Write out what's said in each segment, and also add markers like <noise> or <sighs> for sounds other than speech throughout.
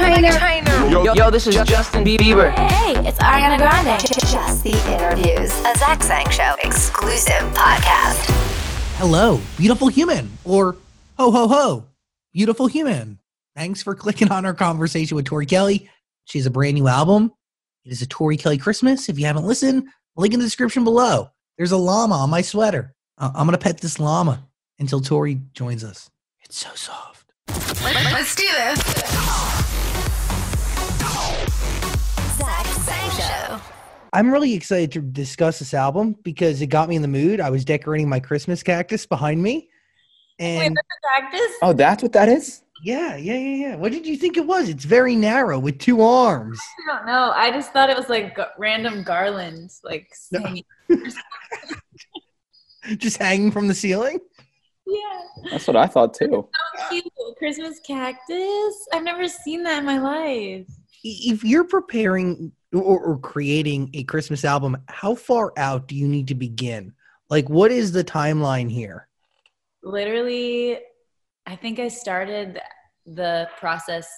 Trainer. Yo, yo, this is Justin Bieber. Hey, it's Ariana Grande. Just the interviews, a Zach Sang Show exclusive podcast. Hello, beautiful human, or ho ho ho, beautiful human. Thanks for clicking on our conversation with Tori Kelly. She has a brand new album. It is a Tori Kelly Christmas. If you haven't listened, link in the description below. There's a llama on my sweater. Uh, I'm gonna pet this llama until Tori joins us. It's so soft. Let's do this. I'm really excited to discuss this album because it got me in the mood. I was decorating my Christmas cactus behind me, and Practice? Oh, that's what that is? yeah, yeah, yeah, yeah. What did you think it was? It's very narrow with two arms. I don't know. I just thought it was like g- random garlands, like No. <laughs> just hanging from the ceiling. Yeah. That's what I thought too. Cute. Christmas cactus. I've never seen that in my life. If you're preparing or, or creating a Christmas album, how far out do you need to begin? Like, what is the timeline here? Literally, I think I started the process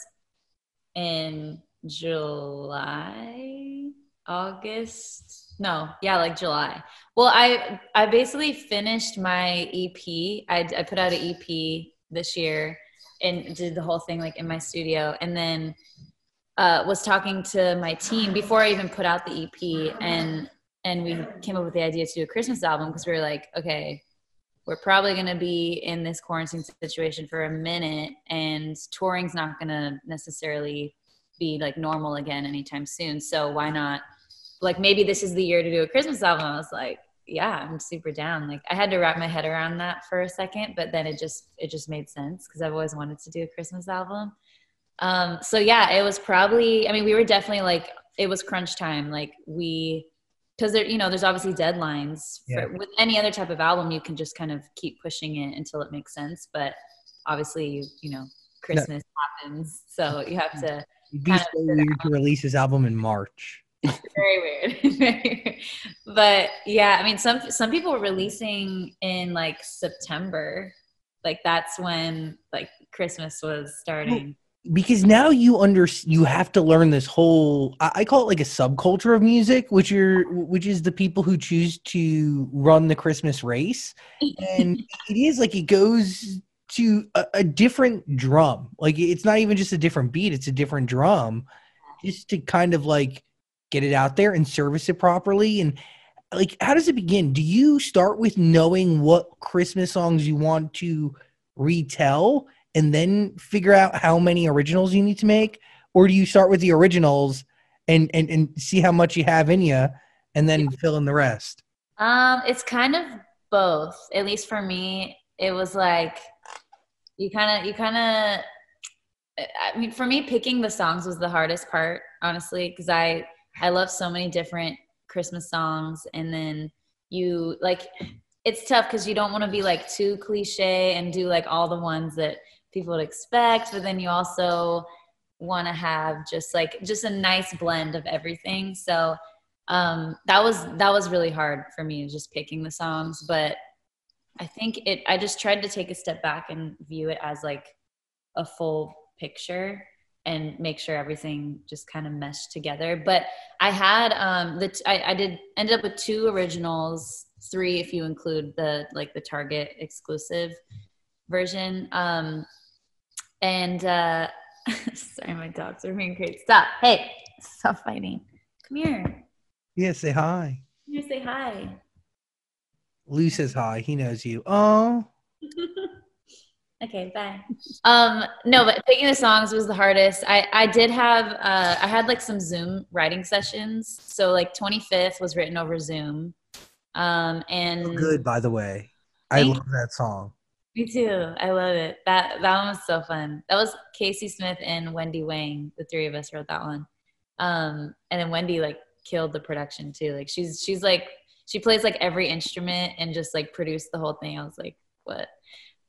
in July, August. No, yeah, like July. Well, I I basically finished my EP. I, I put out an EP this year and did the whole thing like in my studio, and then uh, was talking to my team before I even put out the EP, and and we came up with the idea to do a Christmas album because we were like, okay, we're probably going to be in this quarantine situation for a minute and touring's not going to necessarily be like normal again anytime soon. So why not like maybe this is the year to do a christmas album. I was like yeah i'm super down. Like i had to wrap my head around that for a second but then it just it just made sense because i've always wanted to do a christmas album um so yeah it was probably i mean we were definitely like it was crunch time. Like we because there you know there's obviously deadlines Yeah. for, with any other type of album you can just kind of keep pushing it until it makes sense. But obviously you you know christmas happens so you have to It'd be so weird to release this album in March. <laughs> very weird. <laughs> Very weird. but yeah i mean some some people were releasing in like september. Like that's when like christmas was starting because now you under you have to learn this whole I, I call it like a subculture of music which are which is the people who choose to run the christmas race. And <laughs> it is like it goes to a, a different drum. Like it's not even just a different beat it's a different drum just to kind of like get it out there and service it properly. And like how does it begin? Do you start with knowing what christmas songs you want to retell and then figure out how many originals you need to make or do you start with the originals and and, and see how much you have in you and then fill in the rest Um, it's kind of both. At least for me, it was like you kind of, you kind of. I mean, for me, picking the songs was the hardest part, honestly, because I I love so many different Christmas songs, and then you like it's tough because you don't want to be like too cliche and do like all the ones that people would expect, but then you also want to have just like just a nice blend of everything. So um that was that was really hard for me just picking the songs but i think it i just tried to take a step back and view it as like a full picture and make sure everything just kind of meshed together but i had um the t- I, I did ended up with two originals three if you include the like the target exclusive version um and uh <laughs> sorry my dogs are being crazy stop hey stop fighting come here yeah say hi Come here, say hi. lou says hi he knows you oh <laughs> Okay, bye. Um, no, but picking the songs was the hardest. I I did have uh I had like some Zoom writing sessions. So like 25th was written over Zoom. Um and good by the way i love that song me too. I love it. That that one was so fun. That was Casey Smith and Wendy Wang. The three of us wrote that one. Um, and then Wendy like killed the production too. Like she's she's like she plays like every instrument and just like produced the whole thing. I was like, what?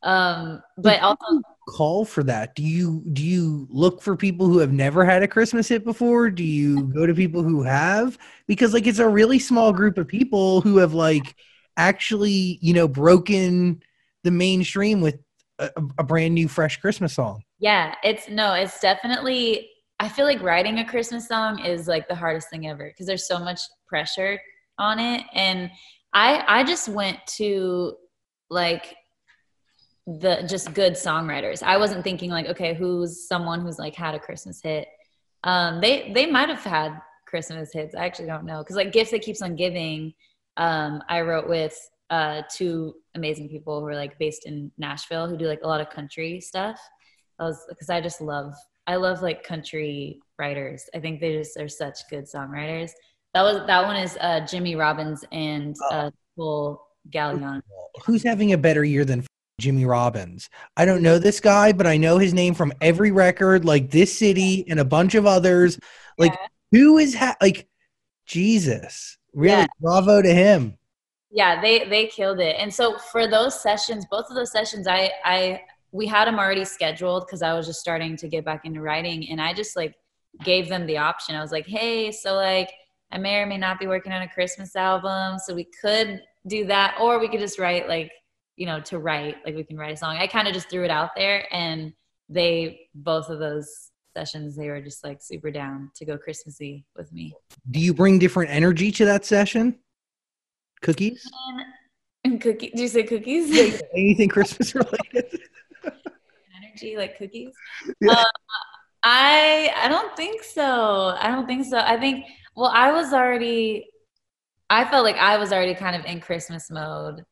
Um, but also call for that? Do you do you look for people who have never had a Christmas hit before? Do you go to people who have? Because like it's a really small group of people who have like actually, you know, broken the mainstream with a, a brand new fresh Christmas song. Yeah, it's no, it's definitely I feel like writing a Christmas song is like the hardest thing ever because there's so much pressure on it. And I I just went to like the just good songwriters. I wasn't thinking like, okay, who's someone who's like had a Christmas hit. Um, they they might have had Christmas hits. I actually don't know because like gifts that keeps on giving. Um, I wrote with uh, two amazing people who are like based in Nashville who do like a lot of country stuff. I was because I just love I love like country writers. I think they just are such good songwriters. That was that one is uh, Jimmy Robbins and uh, Cole Gallion. Who's having a better year than Jimmy Robbins? I don't know this guy, but I know his name from every record, like this city and a bunch of others. Like who is ha- like Jesus? Really, Yeah. bravo to him. Yeah, they they killed it. And so for those sessions, both of those sessions, I I we had them already scheduled because I was just starting to get back into writing, and I just like gave them the option. I was like, hey, so like I may or may not be working on a Christmas album, so we could do that, or we could just write like you know to write like we can write a song. I kind of just threw it out there, and they both of those sessions they were just like super down to go Christmassy with me. Do you bring different energy to that session? Cookies? <laughs> And cookie? Do you say cookies? Anything <laughs> Christmas related? Energy like cookies? Yeah. Uh, I I don't think so. I don't think so. I think well, I was already. I felt like I was already kind of in Christmas mode,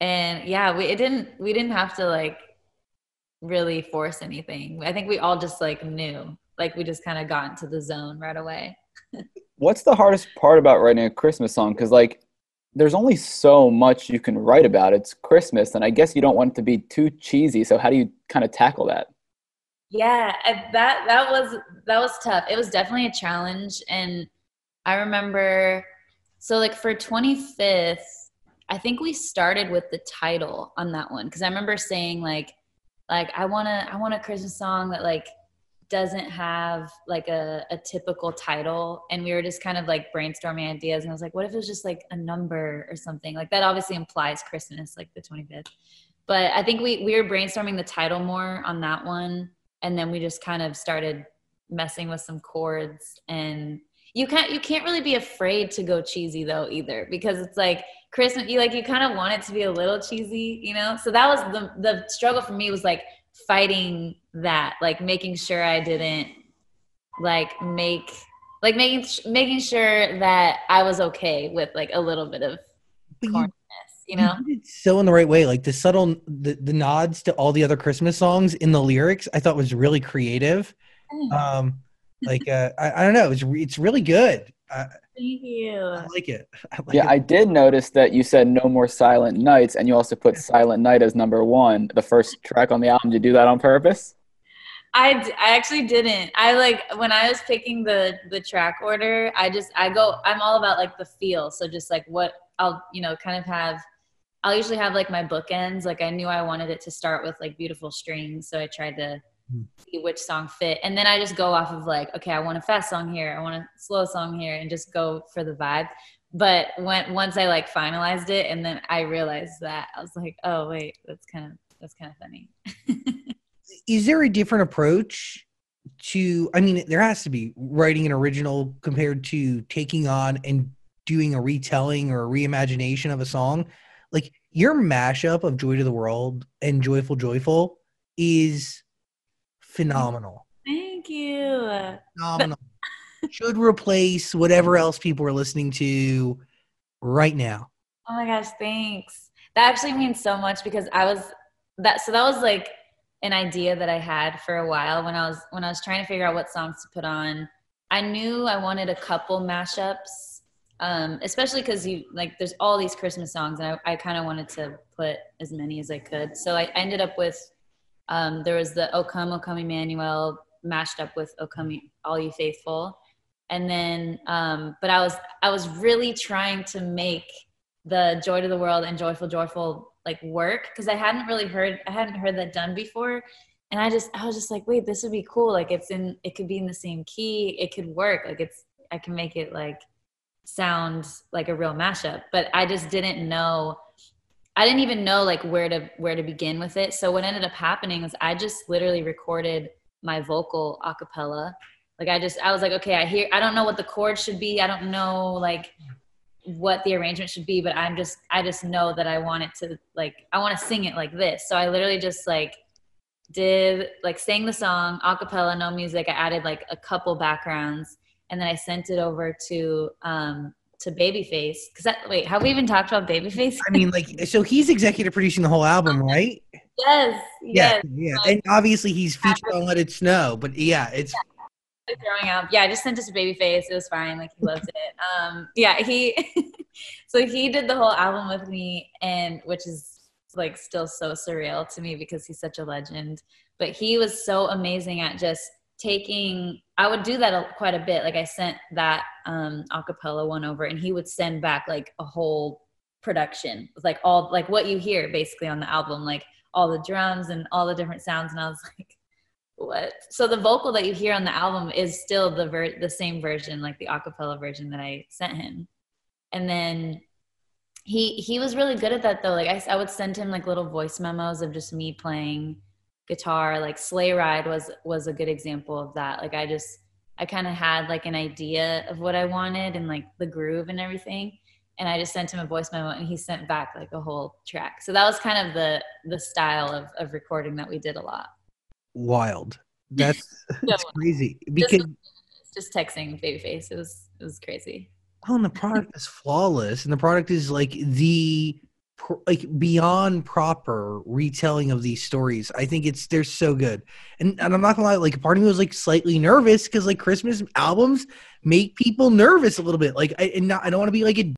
and yeah, we it didn't we didn't have to like really force anything. I think we all just like knew, like we just kind of got into the zone right away. <laughs> What's the hardest part about writing a Christmas song? Because like, there's only so much you can write about. It's Christmas, and I guess you don't want it to be too cheesy. So how do you kind of tackle that? Yeah, that that was that was tough. It was definitely a challenge, and I remember. So like for 25th, I think we started with the title on that one because I remember saying like, like I want to I want a Christmas song that like doesn't have like a, a typical title. And we were just kind of like brainstorming ideas. And I was like what if it was just like a number or something? Like that obviously implies Christmas like the 25th but I think we we were brainstorming the title more on that one. And then we just kind of started messing with some chords. And you can't you can't really be afraid to go cheesy though either. Because it's like Christmas you like you kind of want it to be a little cheesy you know? So that was the the struggle for me was like fighting that like making sure I didn't like make like making making sure that I was okay with like a little bit of But you, corniness you know did it so in the right way. Like the subtle, the, the nods to all the other Christmas songs in the lyrics, I thought was really creative. Um, like uh, I, I don't know, it's re- it's really good. I, thank you I like it. <laughs> I like Yeah, it. I did notice that you said no more Silent Nights, and you also put Silent Night as number one, the first track on the album. Did you do that on purpose? I, d- I actually didn't. I like when I was picking the the track order. I just I go. I'm all about like the feel. So just like what I'll you know kind of have. I'll usually have like my bookends. Like I knew I wanted it to start with like beautiful strings, so I tried to Hmm. see which song fit, and then I just go off of like okay, I want a fast song here, I want a slow song here, and just go for the vibe. But when once I like finalized it, and then I realized that I was like, oh wait, that's kind of that's kind of funny. <laughs> is there a different approach to i mean there has to be writing an original compared to taking on and doing a retelling or a reimagination of a song like your mashup of joy to the world and joyful joyful is phenomenal Thank you. phenomenal should replace whatever else people are listening to right now Oh my gosh, thanks. That actually means so much because I was that so that was like an idea that I had for a while when I was when I was trying to figure out what songs to put on. I knew I wanted a couple mashups, um, especially because you like there's all these Christmas songs, and I, I kind of wanted to put as many as I could. So I ended up with um, there was the O Come, O Come Emmanuel mashed up with O Come All You Faithful, and then um, but I was I was really trying to make the joy to the world and joyful joyful like work because i hadn't really heard i hadn't heard that done before. And i just i was just like wait this would be cool. Like it's in it could be in the same key. It could work. Like it's i can make it like sound like a real mashup. But i just didn't know i didn't even know like where to where to begin with it. So what ended up happening was i just literally recorded my vocal a cappella. Like I just I was like, okay, I hear I don't know what the chord should be. I don't know like what the arrangement should be, but I'm just I just know that I want it to like I want to sing it like this. So I literally just like did like sang the song a cappella, no music. I added like a couple backgrounds and then I sent it over to um to Babyface. Cause that wait, have we even talked about Babyface? I mean, like, so he's executive producing the whole album, <laughs> right? yes, Yeah, yes. yeah, and obviously he's featured on Let It Snow, but yeah, it's throwing up. Yeah, I just sent us a Babyface. It was fine. Like he loves it. <laughs> Um, yeah, he. <laughs> so he did the whole album with me, and which is like still so surreal to me because he's such a legend. But he was so amazing at just taking. I would do that a, quite a bit. Like I sent that um, acapella one over, and he would send back like a whole production with like all like what you hear basically on the album, like all the drums and all the different sounds. And I was <laughs> like what? So the vocal that you hear on the album is still the ver- the same version like the acapella version that i sent him. And then he he was really good at that though. Like I, I would send him like little voice memos of just me playing guitar. Like sleigh ride was was a good example of that. Like i just i kind of had like an idea of what i wanted and like the groove and everything. And i just sent him a voice memo and he sent back like a whole track. So that was kind of the the style of, of recording that we did a lot wild. <laughs> That's that's So, crazy just, because just texting babyface it was it was crazy oh, and the product is flawless, and the product is like the like beyond proper retelling of these stories. I think it's they're so good, and and I'm not gonna lie, like part of me was like slightly nervous because like Christmas albums make people nervous a little bit. Like I and not, I don't want to be like a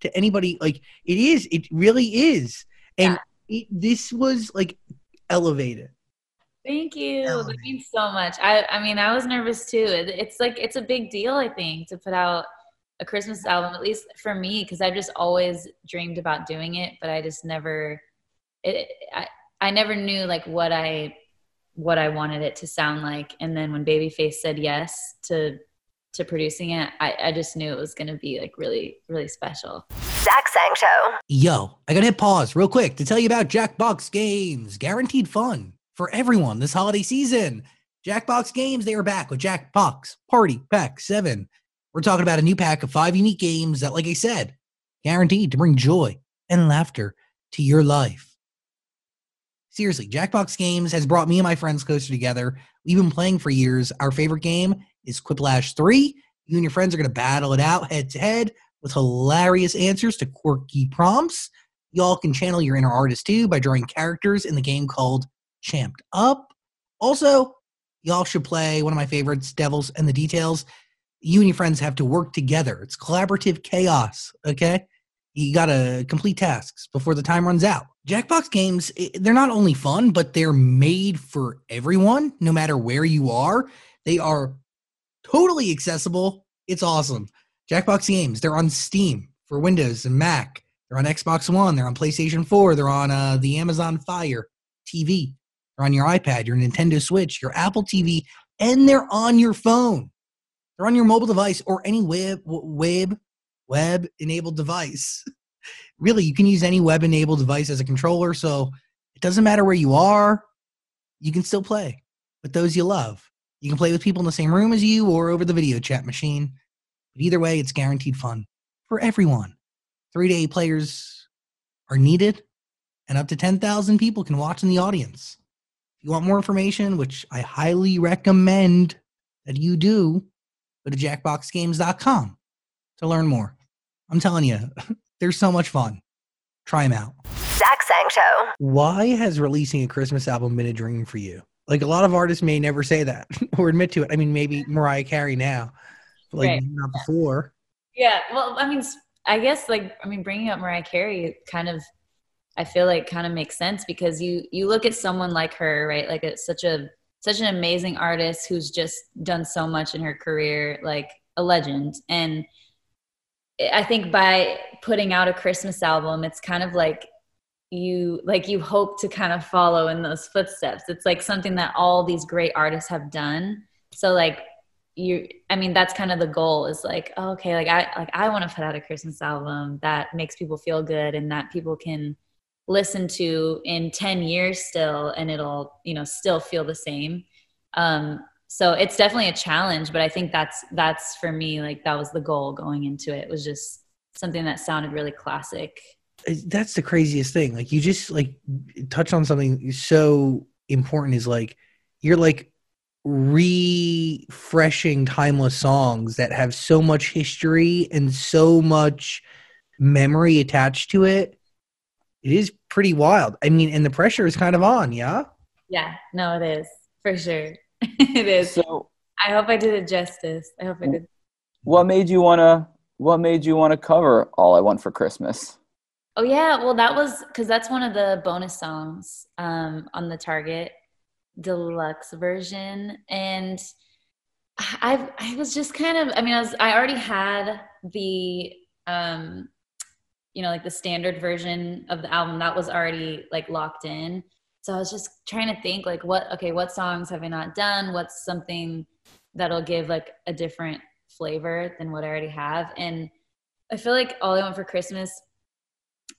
to anybody. Like it is, it really is, and it, this was like elevated. Thank you. That means so much. I I mean, I was nervous too. It, it's like it's a big deal, I think, to put out a Christmas album, at least for me, because I've just always dreamed about doing it, but I just never it I, I never knew like what I what I wanted it to sound like. And then when Babyface said yes to to producing it, I, I just knew it was gonna be like really, really special. Zach Sang Show. Yo, I gotta hit pause real quick to tell you about Jackbox Games. Guaranteed fun for everyone this holiday season. Jackbox Games, they are back with Jackbox Party Pack 7. We're talking about a new pack of five unique games that, like I said, guaranteed to bring joy and laughter to your life. Seriously, Jackbox Games has brought me and my friends closer together. We've been playing for years. Our favorite game is Quiplash 3. You and your friends are going to battle it out head to head with hilarious answers to quirky prompts. Y'all can channel your inner artist too by drawing characters in the game called Champ'd Up. Also, y'all should play one of my favorites, Devils and the Details. You and your friends have to work together. It's collaborative chaos, okay? You got to complete tasks before the time runs out. Jackbox games, they're not only fun, but they're made for everyone, no matter where you are. They are totally accessible. It's awesome. Jackbox games, they're on Steam for Windows and Mac. They're on Xbox One. They're on PlayStation 4. They're on uh, the Amazon Fire TV. They're on your iPad, your Nintendo Switch, your Apple TV, and they're on your phone. They're on your mobile device or any web web web enabled device. <laughs> really, you can use any web enabled device as a controller, so it doesn't matter where you are. You can still play with those you love. You can play with people in the same room as you or over the video chat machine. But either way, it's guaranteed fun for everyone. Three to eight players are needed, and up to 10,000 people can watch in the audience. If you want more information, which I highly recommend that you do, go to jackboxgames.com to learn more. I'm telling you, <laughs> they're so much fun. Try them out. Zach Sang Show. Why has releasing a Christmas album been a dream for you? Like a lot of artists may never say that <laughs> or admit to it. I mean, maybe Mariah Carey now, but like Right. not before. Yeah, well, I mean, I guess like I mean, bringing up Mariah Carey kind of, I feel like kind of makes sense because you you look at someone like her, right? Like it's such a such an amazing artist who's just done so much in her career, like a legend. And I think by putting out a Christmas album, it's kind of like you like you hope to kind of follow in those footsteps. It's like something that all these great artists have done. So like you i mean that's kind of the goal is like oh, okay like i like i want to put out a christmas album that makes people feel good and that people can listen to in 10 years still and it'll you know still feel the same Um, so it's definitely a challenge, but I think that's that's for me like that was the goal going into it was just something that sounded really classic. That's the craziest thing. Like you just like touch on something so important is like you're like refreshing timeless songs that have so much history and so much memory attached to it. It is pretty wild. I mean, and the pressure is kind of on, yeah? Yeah, no, it is for sure. <laughs> it is. So, I hope I did it justice. I hope I did. what made you wanna? What made you wanna cover "All I Want for Christmas"? Oh yeah, well that was because that's one of the bonus songs um, on the Target deluxe version, and I I was just kind of I mean I was I already had the um, you know like the standard version of the album that was already like locked in, so I was just trying to think like what okay what songs have I not done? What's something that'll give like a different flavor than what I already have, and I feel like all I want for Christmas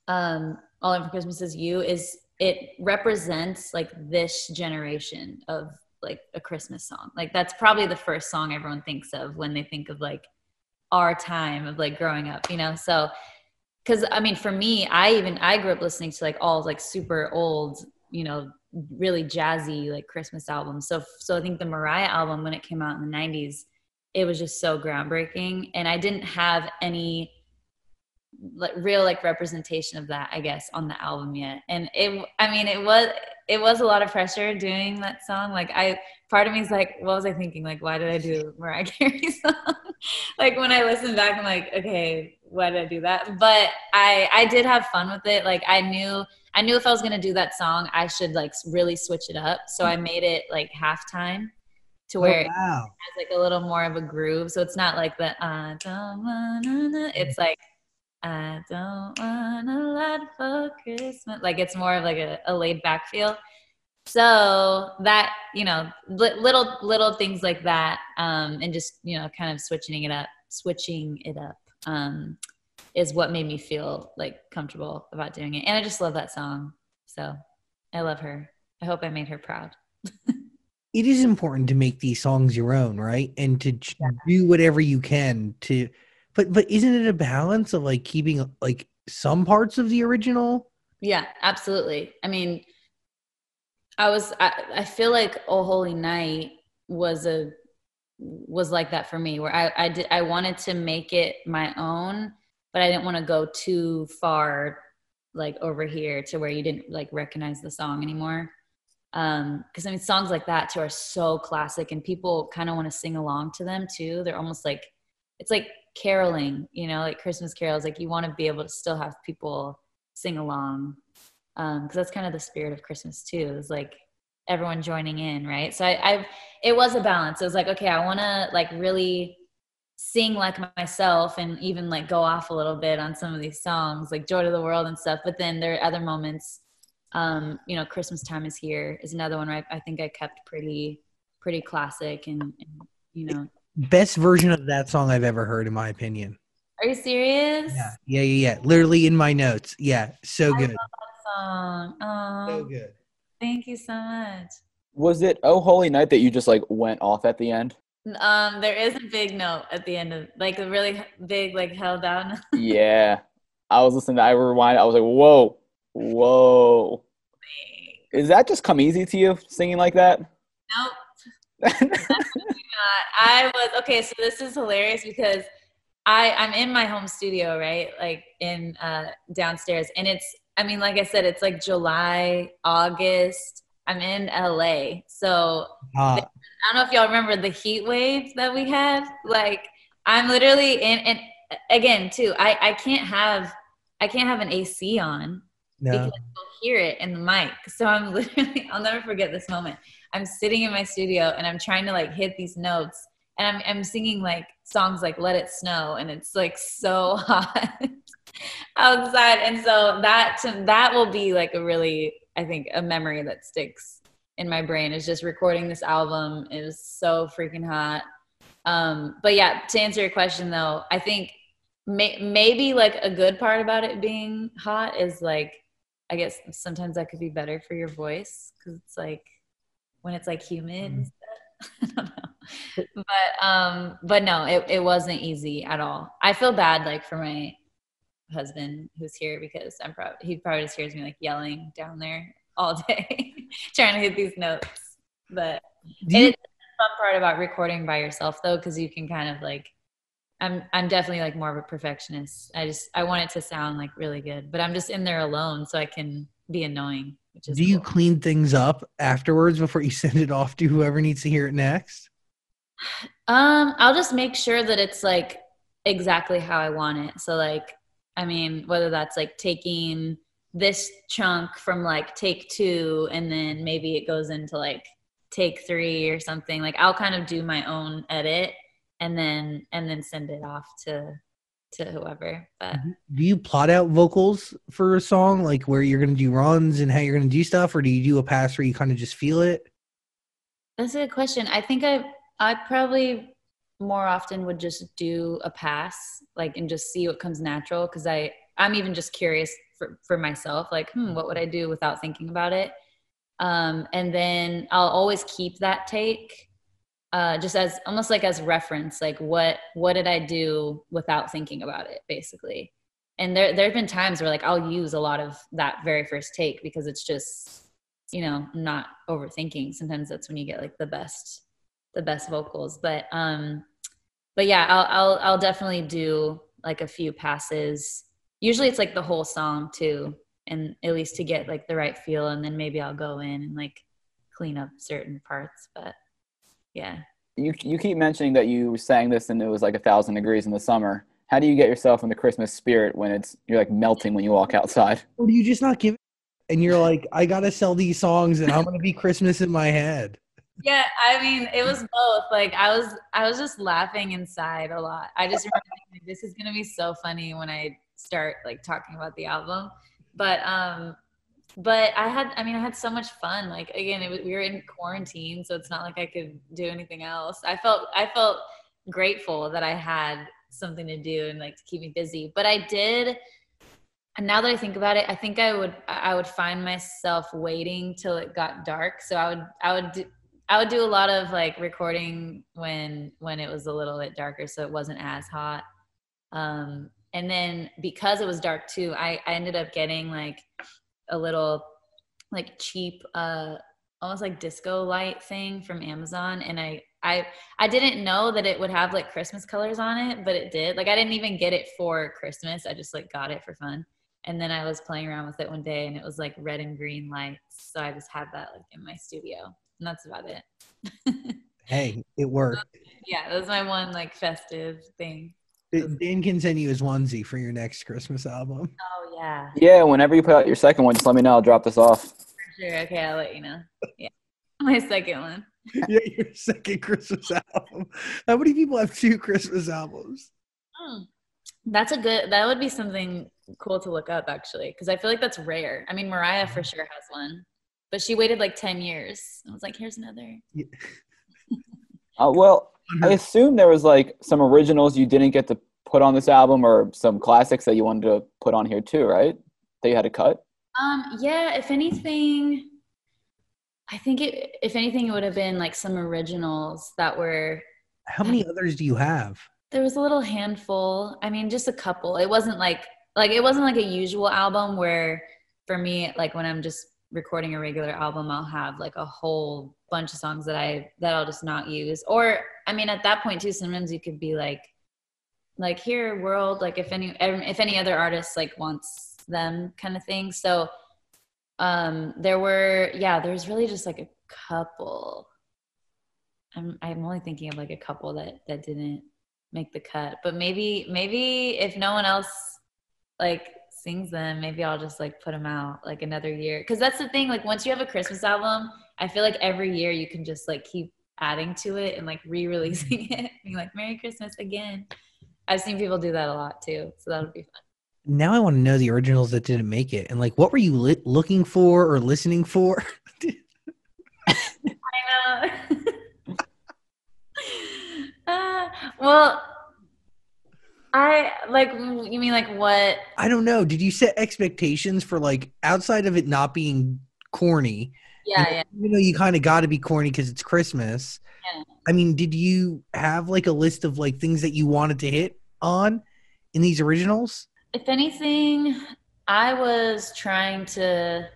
um, All I Want for Christmas Is You is it represents like this generation of like a Christmas song. Like that's probably the first song everyone thinks of when they think of like our time of like growing up, you know? So, cause I mean, for me, I even, I grew up listening to like all like super old, you know, really jazzy like Christmas albums. So, so I think the Mariah album, when it came out in the 90s, it was just so groundbreaking. And I didn't have any like real like representation of that i guess on the album yet and it i mean it was it was a lot of pressure doing that song like i part of me is like what was i thinking like why did i do mariah <laughs> carey song like when i listen back i'm like okay why did i do that but i i did have fun with it like i knew i knew if i was going to do that song i should like really switch it up so i made it like halftime to where oh, wow. it has like a little more of a groove so it's not like the uh, don't wanna, it's like I don't want a lot for Christmas. Like it's more of like a, a laid back feel. So that you know, li- little little things like that, um, and just you know, kind of switching it up, switching it up, um, is what made me feel like comfortable about doing it. And I just love that song. So I love her. I hope I made her proud. it is important to make these songs your own, right? And to ch- do whatever you can to but but isn't it a balance of like keeping like some parts of the original? Yeah, absolutely. I mean, I was I, I feel like Oh Holy Night was a was like that for me where I I did I wanted to make it my own, but I didn't want to go too far like over here to where you didn't like recognize the song anymore. Um, because I mean songs like that too are so classic and people kind of want to sing along to them too. They're almost like it's like caroling, you know, like Christmas carols, like you want to be able to still have people sing along. Um, cause that's kind of the spirit of Christmas too, is like everyone joining in. Right. So I, I, it was a balance. It was like, okay, I want to like really sing like myself and even like go off a little bit on some of these songs, like Joy to the World and stuff. But then there are other moments, um, you know, Christmas time is here is another one, right? I think I kept pretty, pretty classic and, and you know, best version of that song I've ever heard, in my opinion. Are you serious? Yeah, yeah, yeah. yeah. Literally in my notes. Yeah, so good. song. So good. Thank you so much. Was it "Oh Holy Night" that you just like went off at the end? Um, there is a big note at the end of like a really big like held down. <laughs> yeah, I was listening. To, I rewind. I was like, "Whoa, whoa!" Is that just come easy to you singing like that? nope. <laughs> I was okay. So this is hilarious because I I'm in my home studio, right? Like in uh, downstairs, and it's I mean, like I said, it's like July, August. I'm in LA, so Uh, I don't know if y'all remember the heat wave that we had. Like I'm literally in, and again too, I I can't have I can't have an AC on no. because you'll hear it in the mic. So I'm <laughs> literally, I'll never forget this moment. I'm sitting in my studio and I'm trying to like hit these notes and I'm, I'm singing like songs like Let It Snow and it's like so <laughs> hot <laughs> outside. And so that, to, that will be like a really, I think a memory that sticks in my brain is just recording this album. It was so freaking hot. Um, but yeah, to answer your question though, I think may, maybe like a good part about it being hot is like I guess sometimes that could be better for your voice because it's like when it's like humid. stuff. <laughs> I don't know. But um, but no, it, it wasn't easy at all. I feel bad like for my husband who's here because I'm probably he probably just hears me like yelling down there all day <laughs> trying to hit these notes. But you- it's the fun part about recording by yourself though, because you can kind of like I'm I'm definitely like more of a perfectionist. I just I want it to sound like really good, but I'm just in there alone so I can be annoying. Do you clean things up afterwards before you <laughs> send it off to whoever needs to hear it next? Um, I'll just make sure that it's like exactly how I want it. So like, I mean, whether that's like taking this chunk from like take two and then maybe it goes into like take three or something. Like I'll kind of do my own edit and then and then send it off to to whoever. But mm-hmm. Do you plot out vocals for a song, like where you're going to do runs and how you're going to do stuff, or do you do a pass where you kind of just feel it? That's a good question. I think I I probably more often would just do a pass, like and just see what comes natural. Because I I'm even just curious for for myself, like hmm, what would I do without thinking about it? Um, and then I'll always keep that take, uh, just as almost like as reference, like what what did I do without thinking about it, basically. And there there have been times where like I'll use a lot of that very first take because it's just you know not overthinking sometimes that's when you get like the best the best vocals but um but yeah i'll i'll, I'll definitely do like a few passes usually it's like the whole song too and at least to get like the right feel and then maybe i'll go in and like clean up certain parts but yeah You you keep mentioning that you sang this and it was like a thousand degrees in the summer. How do you get yourself in the Christmas spirit when it's you're like melting when you walk outside? Or do you just not give? And you're like, I got to sell these songs and I'm going to be Christmas in my head. Yeah i mean it was both. Like i was i was just laughing inside a lot. I just remember thinking, this is gonna be so funny when i start like talking about the album. But um but i had i mean i had so much fun. Like again it was, we were in quarantine so it's not like i could do anything else. I felt i felt grateful that i had something to do and like to keep me busy. But i did and now that I think about it, I think I would I would find myself waiting till it got dark. So I would I would I would do a lot of like recording when when it was a little bit darker, so it wasn't as hot. Um, and then because it was dark too, I I ended up getting like a little like cheap uh almost like disco light thing from Amazon, and I I I didn't know that it would have like Christmas colors on it, but it did. Like I didn't even get it for Christmas. I just like got it for fun. And then I was playing around with it one day and it was like red and green lights. So I just had that like in my studio. And that's about it. Hey, it worked. <laughs> yeah, that was my one like festive thing. Dan can send you his onesie for your next Christmas album. Oh yeah. Yeah, whenever you put out your second one, just let me know. I'll drop this off. For sure. Okay, I'll let you know. Yeah. <laughs> My second one. <laughs> yeah, your second Christmas album. How many people have two Christmas albums? Hmm. That's a good that would be something cool to look up actually. Because I feel like that's rare. I mean Mariah for sure has one. But she waited like 10 years. I was like, here's another. <laughs> Uh, well, I assume there was like some originals you didn't get to put on this album, or some classics that you wanted to put on here too, right? That you had to cut. Um, yeah, if anything, I think it, if anything, it would have been like some originals that were, How many others do you have? there was a little handful. I mean, just a couple. It wasn't like, like, it wasn't like a usual album where for me, like when I'm just recording a regular album, I'll have like a whole bunch of songs that I, that I'll just not use. Or, I mean, at that point too, sometimes you could be like, like here world, like if any, if any other artist like wants them kind of thing. So, um there were yeah there's really just like a couple i'm i'm only thinking of like a couple that that didn't make the cut but maybe maybe if no one else like sings them maybe i'll just like put them out like another year because that's the thing like once you have a christmas album i feel like every year you can just like keep adding to it and like re-releasing <laughs> it being like merry christmas again i've seen people do that a lot too so that would be fun Now I want to know the originals that didn't make it, and like, what were you li- looking for or listening for? <laughs> I know. <laughs> uh, well, I like. You mean like what? I don't know. Did you set expectations for like outside of it not being corny? Yeah, yeah. Even though you kind of got to be corny because it's Christmas. Yeah. I mean, did you have like a list of like things that you wanted to hit on in these originals? If anything, I was trying to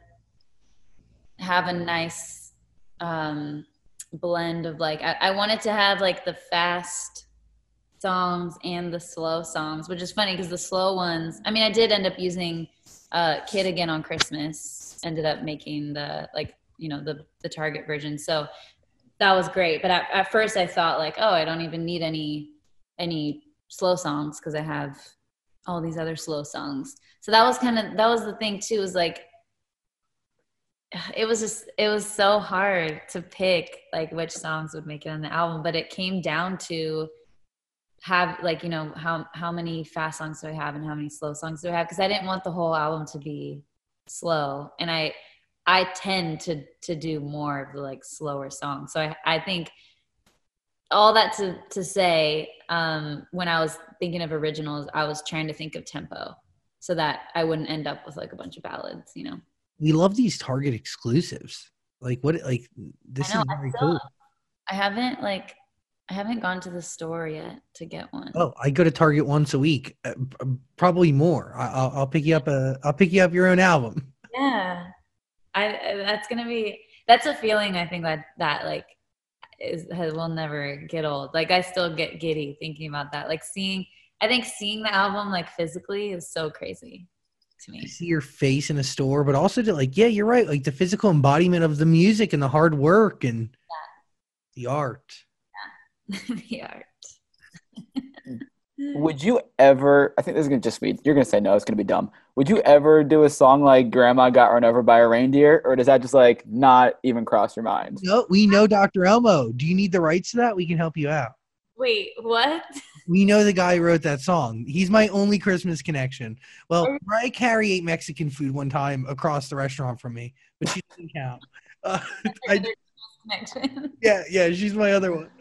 have a nice um, blend of like, I, I wanted to have like the fast songs and the slow songs, which is funny because the slow ones, I mean, I did end up using uh, Kid Again on Christmas, ended up making the like, you know, the, the Target version. So that was great. But at, at first I thought like, oh, I don't even need any, any slow songs because I have all these other slow songs. So that was kind of that was the thing too. Was like it was just it was so hard to pick like which songs would make it on the album, but it came down to have like you know how how many fast songs do I have and how many slow songs do I have because I didn't want the whole album to be slow and I I tend to to do more of the like slower songs. So I I think all that to to say um when I was thinking of originals I was trying to think of tempo so that I wouldn't end up with like a bunch of ballads, you know. We love these Target exclusives. Like what? Like this I know, is I very still- cool. I haven't like I haven't gone to the store yet to get one. Oh, I go to Target once a week, uh, probably more. I, I'll, I'll pick you up a. I'll pick you up your own album. Yeah. I I- that's to be that's a feeling I think that that like is has, will never get old. Like I still get giddy thinking about that. Like seeing I think seeing the album like physically is so crazy to I me. see your face in a store, but also to like, yeah, you're right. Like the physical embodiment of the music and the hard work and the art. <laughs> the art. <laughs> Would you ever? I think this is gonna just be. You're gonna say no. It's gonna be dumb. Would you ever do a song like "Grandma Got Run Over by a Reindeer," or does that just like not even cross your mind? No, we know Dr. Elmo. Do you need the rights to that? We can help you out. Wait, what? We know the guy who wrote that song. He's my only Christmas connection. Well, Are- Mariah Carey ate Mexican food one time across the restaurant from me, but she doesn't count. <laughs> Uh, I, Connection. yeah, yeah, she's my other one.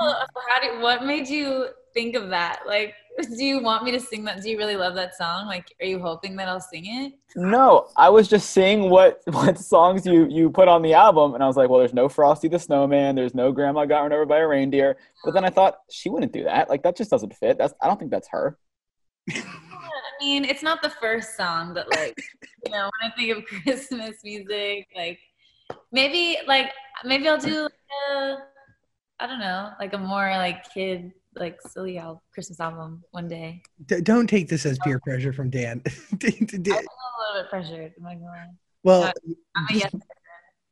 So, how do what made you think of that? Like, do you want me to sing that? Do you really love that song? Like, are you hoping that I'll sing it? No, I was just seeing what <laughs> what songs you you put on the album, and I was like, well, there's no Frosty the Snowman, there's no Grandma Got Run Over by a Reindeer. But then I uh-huh. thought she wouldn't do that. Like that just doesn't fit. That's I don't think that's her. I mean, it's not the first song, but like, you know, when I think of <laughs> Christmas music, like maybe like maybe I'll do like a I don't know, like a more like kid like silly al- Christmas album one day. D- don't take this as peer pressure from Dan. <laughs> I'm a little bit pressured. Am I going? well, I'm just, yes.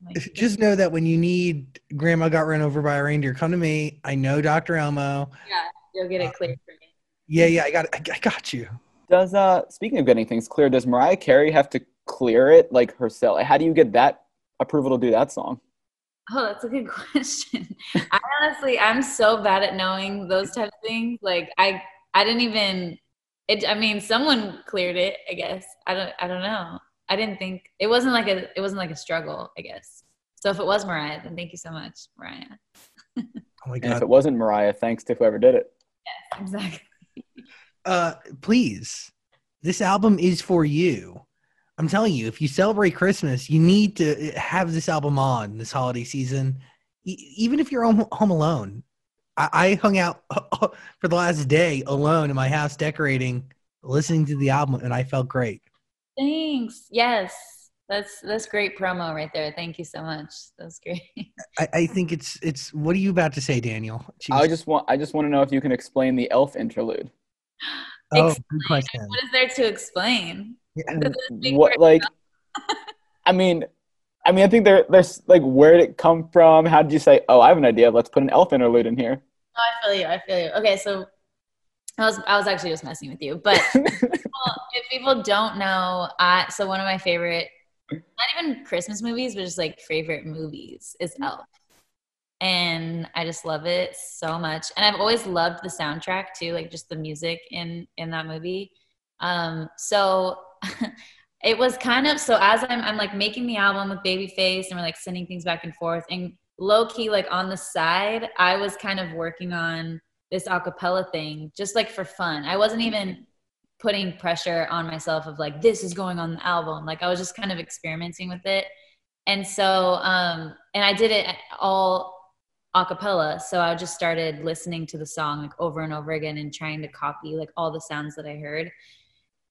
Like, just know that when you need Grandma got run over by a reindeer, come to me. I know Dr. Elmo. yeah, you'll get it cleared for me. Yeah, yeah, I got, I, I got you. Does uh speaking of getting things clear, does Mariah Carey have to clear it like herself? How do you get that approval to do that song? Oh, that's a good <laughs> question. I honestly, I'm so bad at knowing those type of things. Like, I, I didn't even. It. I mean, someone cleared it. I guess. I don't. I don't know. I didn't think it wasn't like a. It wasn't like a struggle. I guess. So if it was Mariah, then thank you so much, Mariah. Oh my And if it wasn't Mariah, thanks to whoever did it. Exactly. Uh, please, this album is for you. I'm telling you, if you celebrate Christmas, you need to uh, have this album on this holiday season. E- even if you're home, home alone, I, I hung out <laughs> for the last day alone in my house decorating, listening to the album, and I felt great. Thanks. Yes, that's that's great promo right there. Thank you so much. That's great. <laughs> I, I think it's it's. What are you about to say, Daniel? I just want I just want to know if you can explain the elf interlude. oh, Explain. good question. What is there to explain? Does it speak What like <laughs> I mean I mean I think there there's like where did it come from? How did you say, Oh, I have an idea, let's put an elf interlude in here? Oh, I feel you. I feel you. Okay, so I was I was actually just messing with you, but <laughs> well, if people don't know, I so one of my favorite, not even Christmas movies, but just like favorite movies is Elf, and I just love it so much. And I've always loved the soundtrack too, like just the music in in that movie. Um, so <laughs> it was kind of so as I'm I'm like making the album with Babyface, and we're like sending things back and forth, and low key like on the side, I was kind of working on this acapella thing just like for fun. I wasn't even putting pressure on myself of like this is going on the album. Like I was just kind of experimenting with it. and so um and i did it all a cappella so i just started listening to the song like over and over again and trying to copy like all the sounds that i heard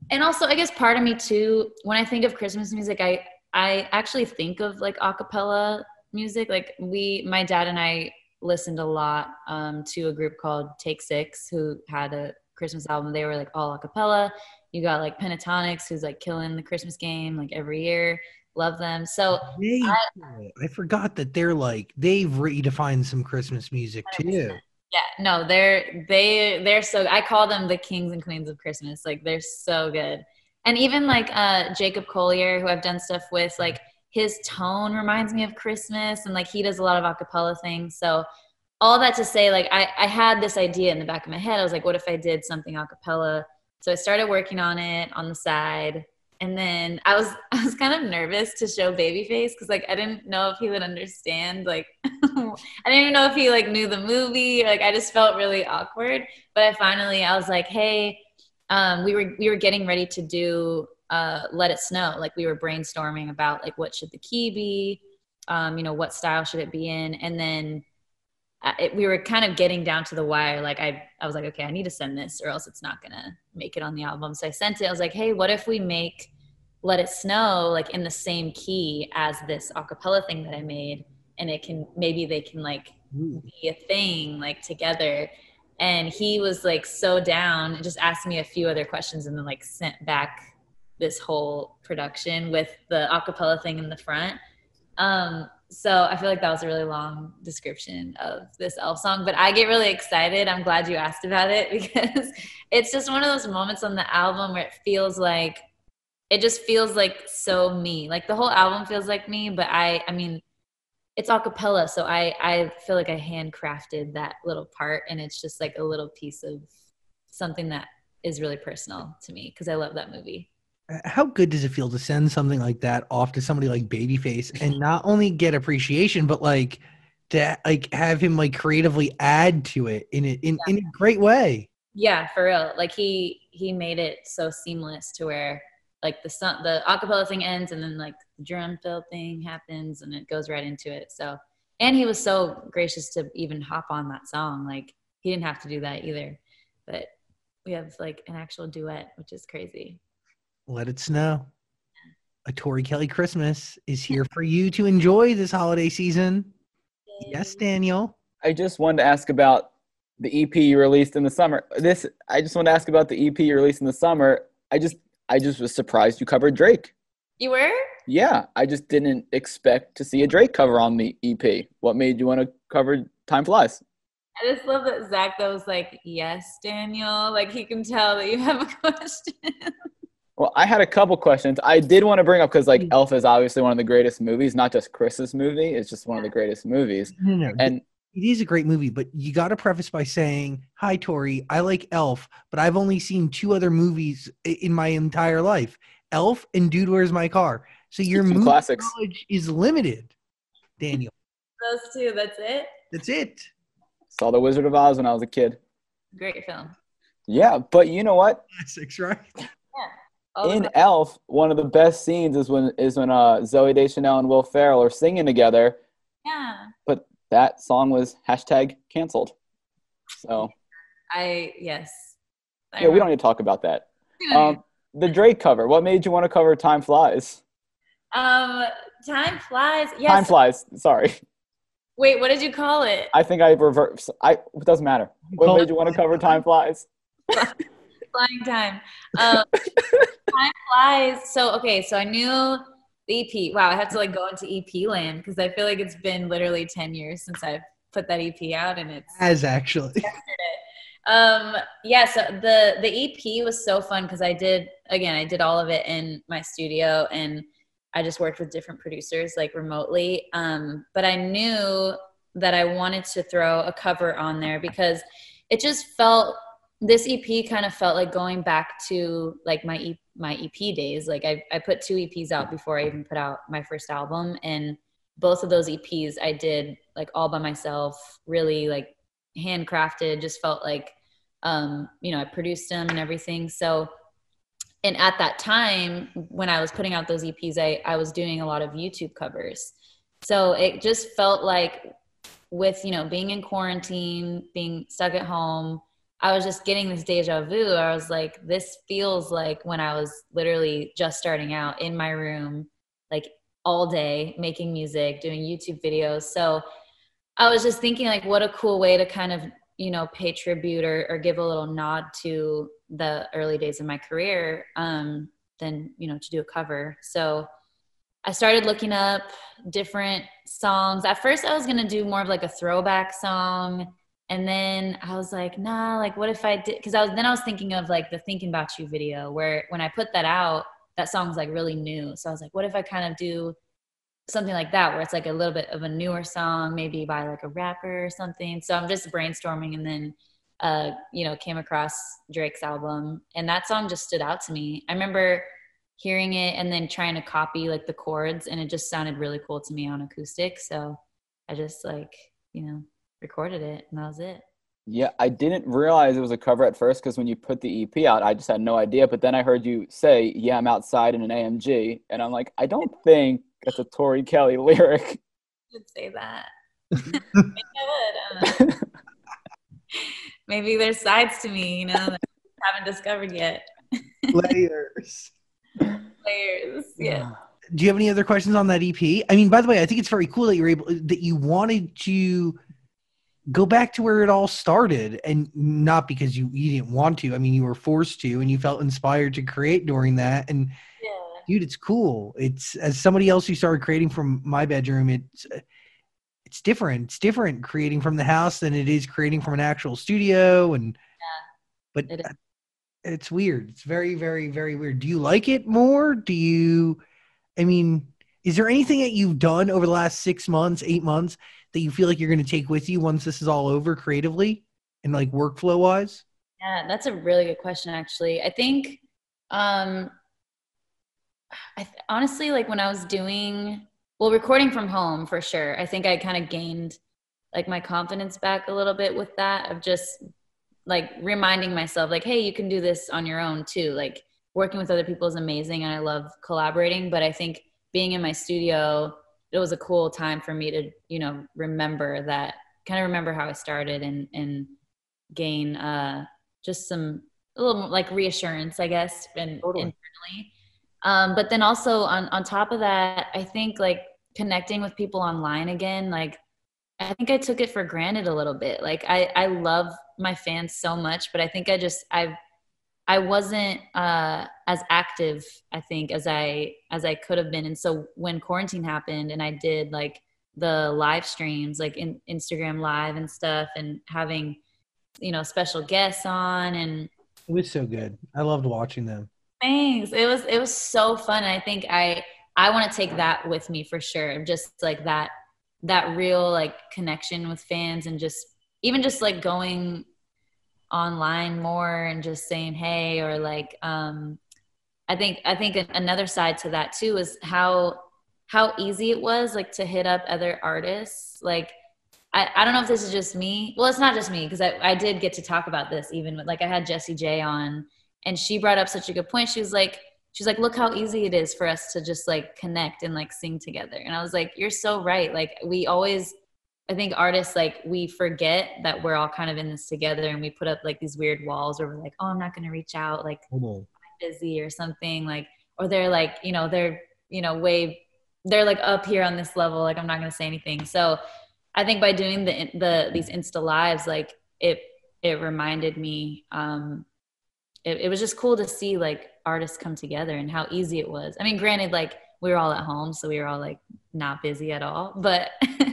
and also i guess part of me too when i think of christmas music i i actually think of like a cappella music. Like we my dad and i listened a lot um, to a group called take six who had a christmas album. They were like all a cappella. You got like Pentatonix who's like killing the christmas game like every year. Love them. So They, I- I forgot that they're like they've redefined some Christmas music too. Yeah, no, they're they they're so I call them the kings and queens of Christmas. Like they're so good. And even like uh Jacob Collier, who I've done stuff with, like his tone reminds me of Christmas and like he does a lot of acapella things. So all that to say, like I, I had this idea in the back of my head. I was like, what if I did something acapella? So I started working on it on the side. And then I was <laughs> I was kind of nervous to show Babyface because like I didn't know if he would understand like <laughs> I didn't even know if he like knew the movie. Like I just felt really awkward. But I finally I was like, hey, um, we were we were getting ready to do uh, Let It Snow. Like we were brainstorming about like what should the key be, um, you know, what style should it be in, and then uh, it, we were kind of getting down to the wire. Like I I was like, okay, I need to send this or else it's not gonna make it on the album. So I sent it. I was like, hey, what if we make Let It Snow like in the same key as this acapella thing that I made, and it can maybe they can like Ooh. be a thing like together and he was like so down and just asked me a few other questions and then like sent back this whole production with the acapella thing in the front um so i feel like that was a really long description of this elf song but i get really excited. I'm glad you asked about it <laughs> because it's just one of those moments on the album where it feels like it just feels like so me. Like the whole album feels like me but i i mean it's a cappella so i i feel like i handcrafted that little part and it's just like a little piece of something that is really personal to me because i love that movie How good does it feel to send something like that off to somebody like Babyface and not only get appreciation, but like to like have him like creatively add to it in a, in, in a great way? yeah for real. Like he he made it so seamless to where like the sun the acapella thing ends and then like the drum fill thing happens and it goes right into it. So and he was so gracious to even hop on that song. Like he didn't have to do that either. But we have like an actual duet which is crazy Let it snow. A Tori Kelly Christmas is here for you to enjoy this holiday season. Yes, Daniel. I just wanted to ask about the EP you released in the summer. This I just wanted to ask about the EP you released in the summer. I just I just was surprised you covered Drake. you were Yeah, I just didn't expect to see a Drake cover on the EP. What made you want to cover Time Flies? I just love that Zach that was like, yes, Daniel. Like he can tell that you have a <laughs> question. Well, I had a couple questions. I did want to bring up because like mm. Elf is obviously one of the greatest movies, not just Chris's movie. It's just one of the greatest movies. No, no, And it is a great movie, but you got to preface by saying, "Hi, Tori. I like Elf, but I've only seen two other movies in my entire life: Elf and Dude, Where's My Car." So your Two movie classics. knowledge is limited, Daniel. Those two, that's it. That's it. saw The Wizard of Oz when I was a kid. Great film. Yeah, but you know what? Classics, right? <laughs> All in the- Elf, one of the best scenes is when is when uh, Zooey Deschanel and Will Ferrell are singing together. yeah. But that song was hashtag canceled. So I yes. I yeah, we don't need to talk about that. Um, the Drake cover. What made you want to cover "Time Flies"? um, time flies. Yes. Time flies. Sorry, Wait, what did you call it? I think I reverse. I it doesn't matter. What made you want to cover "Time Flies"? <laughs> Flying time. Um, <laughs> time flies. So okay, so I knew the EP. Wow, I have to like go into EP land because I feel like it's been literally ten years since I've put that EP out, and it's As actually, um yeah so the the ep was so fun because i did again i did all of it in my studio and i just worked with different producers like remotely um but i knew that i wanted to throw a cover on there because it just felt this ep kind of felt like going back to like my e- my ep days like I, I put two eps out before i even put out my first album and both of those eps i did like all by myself really like handcrafted just felt like um you know i produced them and everything so and at that time when I was putting out those EPs, I, I was doing a lot of YouTube covers. So it just felt like with, you know, being in quarantine, being stuck at home, I was just getting this deja vu. I was like, this feels like when I was literally just starting out in my room, like all day making music, doing YouTube videos. So I was just thinking, like, what a cool way to kind of, you know, pay tribute or, or give a little nod to the early days of my career um, than, you know, to do a cover. So I started looking up different songs. At first, I was going to do more of like a throwback song and then I was like, nah, like what if I did? Because I was then I was thinking of like the Thinking About You video where when I put that out, that song's like really new. So I was like, what if I kind of do something like that where it's like a little bit of a newer song, maybe by like a rapper or something. So I'm just brainstorming and then uh, you know, came across Drake's album and that song just stood out to me. I remember hearing it and then trying to copy like the chords and it just sounded really cool to me on acoustic. So I just like, you know, recorded it and that was it. Yeah, I didn't realize it was a cover at first because when you put the EP out, I just had no idea. But then I heard you say, "Yeah, I'm outside in an AMG," and I'm like, I don't think that's a Tori Kelly lyric. should say that. <laughs> Maybe I would. I <laughs> Maybe there's sides to me, you know, that I haven't discovered yet. <laughs> Layers. Layers, <sighs> yeah. Do you have any other questions on that EP? I mean, by the way, I think it's very cool that you're able that you wanted to go back to where it all started and not because you, you didn't want to. I mean you were forced to and you felt inspired to create during that and Yeah. dude it's cool. It's as somebody else who started creating from my bedroom it's uh, it's different. It's different creating from the house than it is creating from an actual studio and yeah, but It is. Uh, it's weird. It's very very very weird. Do you like it more? Do you i mean is there anything that you've done over the last six months eight months that you feel like you're going to take with you once this is all over creatively and like workflow wise Yeah, that's a really good question, actually. I think, um, I th- honestly, like when I was doing, well, recording from home for sure, I think I kind of gained like my confidence back a little bit with that of just like reminding myself, like, hey, you can do this on your own too. Like working with other people is amazing and I love collaborating, but I think being in my studio, it was a cool time for me to, you know, remember that, kind of remember how I started and, and, gain uh just some a little more like reassurance i guess and Totally. internally um but then also on on top of that i think like connecting with people online again like i think i took it for granted a little bit like i i love my fans so much but i think i just i i wasn't uh as active i think as i as i could have been. And so when quarantine happened and i did like the live streams like in instagram live and stuff and having you know special guests on and it was so good. I loved watching them. Thanks. It was it was so fun. And i think i i want to take that with me for sure. Just like that that real like connection with fans and just even just like going online more and just saying hey or like um i think i think another side to that too is how how easy it was like to hit up other artists like I, I don't know if this is just me. Well, it's not just me because I, I did get to talk about this even with like I had Jessie J on and she brought up such a good point. She was like, she's like, look how easy it is for us to just like connect and like sing together. And I was like, you're so right. Like we always, I think artists like we forget that we're all kind of in this together and we put up like these weird walls where we're like, oh, I'm not going to reach out. Like I'm busy or something like, or they're like, you know, they're, you know, way, they're like up here on this level. Like I'm not going to say anything. So I think by doing the the these Insta lives, like it it reminded me. Um, it, it was just cool to see like artists come together and how easy it was. I mean, granted, like we were all at home, so we were all like not busy at all, but. <laughs>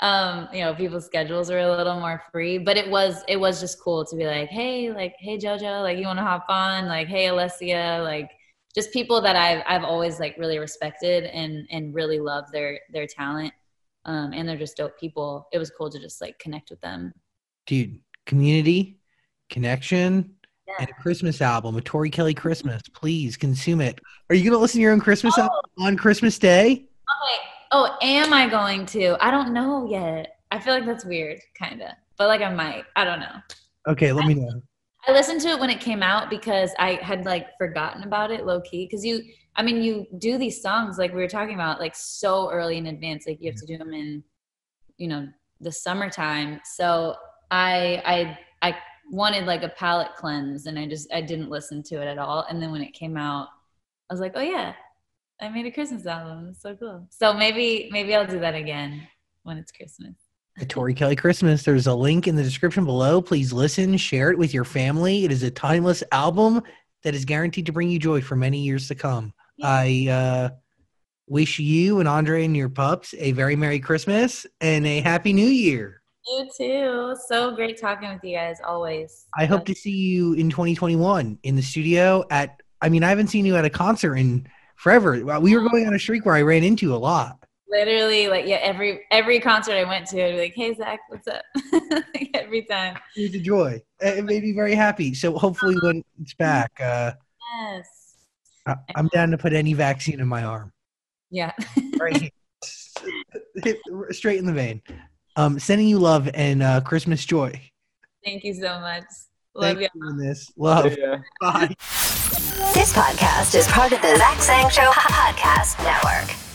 um you know people's schedules are a little more free but it was it was just cool to be like hey like hey jojo like you want to hop on like hey alessia like just people that i've i've always like really respected and and really love their their talent um, and they're just dope people. It was cool to just like connect with them. dude community connection Yeah. and a christmas album a tori kelly christmas please consume it are you gonna listen to your own christmas album on christmas day Okay. Oh, am I going to? I don't know yet. I feel like that's weird, kind of. But like I might. I don't know. okay let me know I listened to it when it came out because I had like forgotten about it low key. Because you, I mean, you do these songs like we were talking about like so early in advance. Like you have to do them in, you know, the summertime. So I, I, I wanted like a palate cleanse, and I just I didn't listen to it at all. And then when it came out, I was like, oh yeah, I made a Christmas album. It's so cool. So maybe maybe I'll do that again when it's Christmas. The Tori Kelly Christmas. There's a link in the description below. Please listen, share it with your family. It is a timeless album that is guaranteed to bring you joy for many years to come. I uh, wish you and Andre and your pups a very Merry Christmas and a Happy New Year. You too. So great talking with you guys always. I hope to see you in 2021 in the studio at, I mean, I haven't seen you at a concert in forever. We were going on a streak where I ran into a lot. Literally, like yeah, every every concert I went to, I'd be like, "Hey Zach, what's up?" <laughs> like, every time. It's a joy. It made me very happy. So hopefully when it's back, uh, Yes. I- I'm down to put any vaccine in my arm. Yeah. <laughs> Right. <laughs> Hit straight in the vein. Um, sending you love and uh, Christmas joy. Thank you so much. Love Thank you. you for this. Love. Yeah. Bye. This podcast is part of the Zach Sang Show Podcast Network.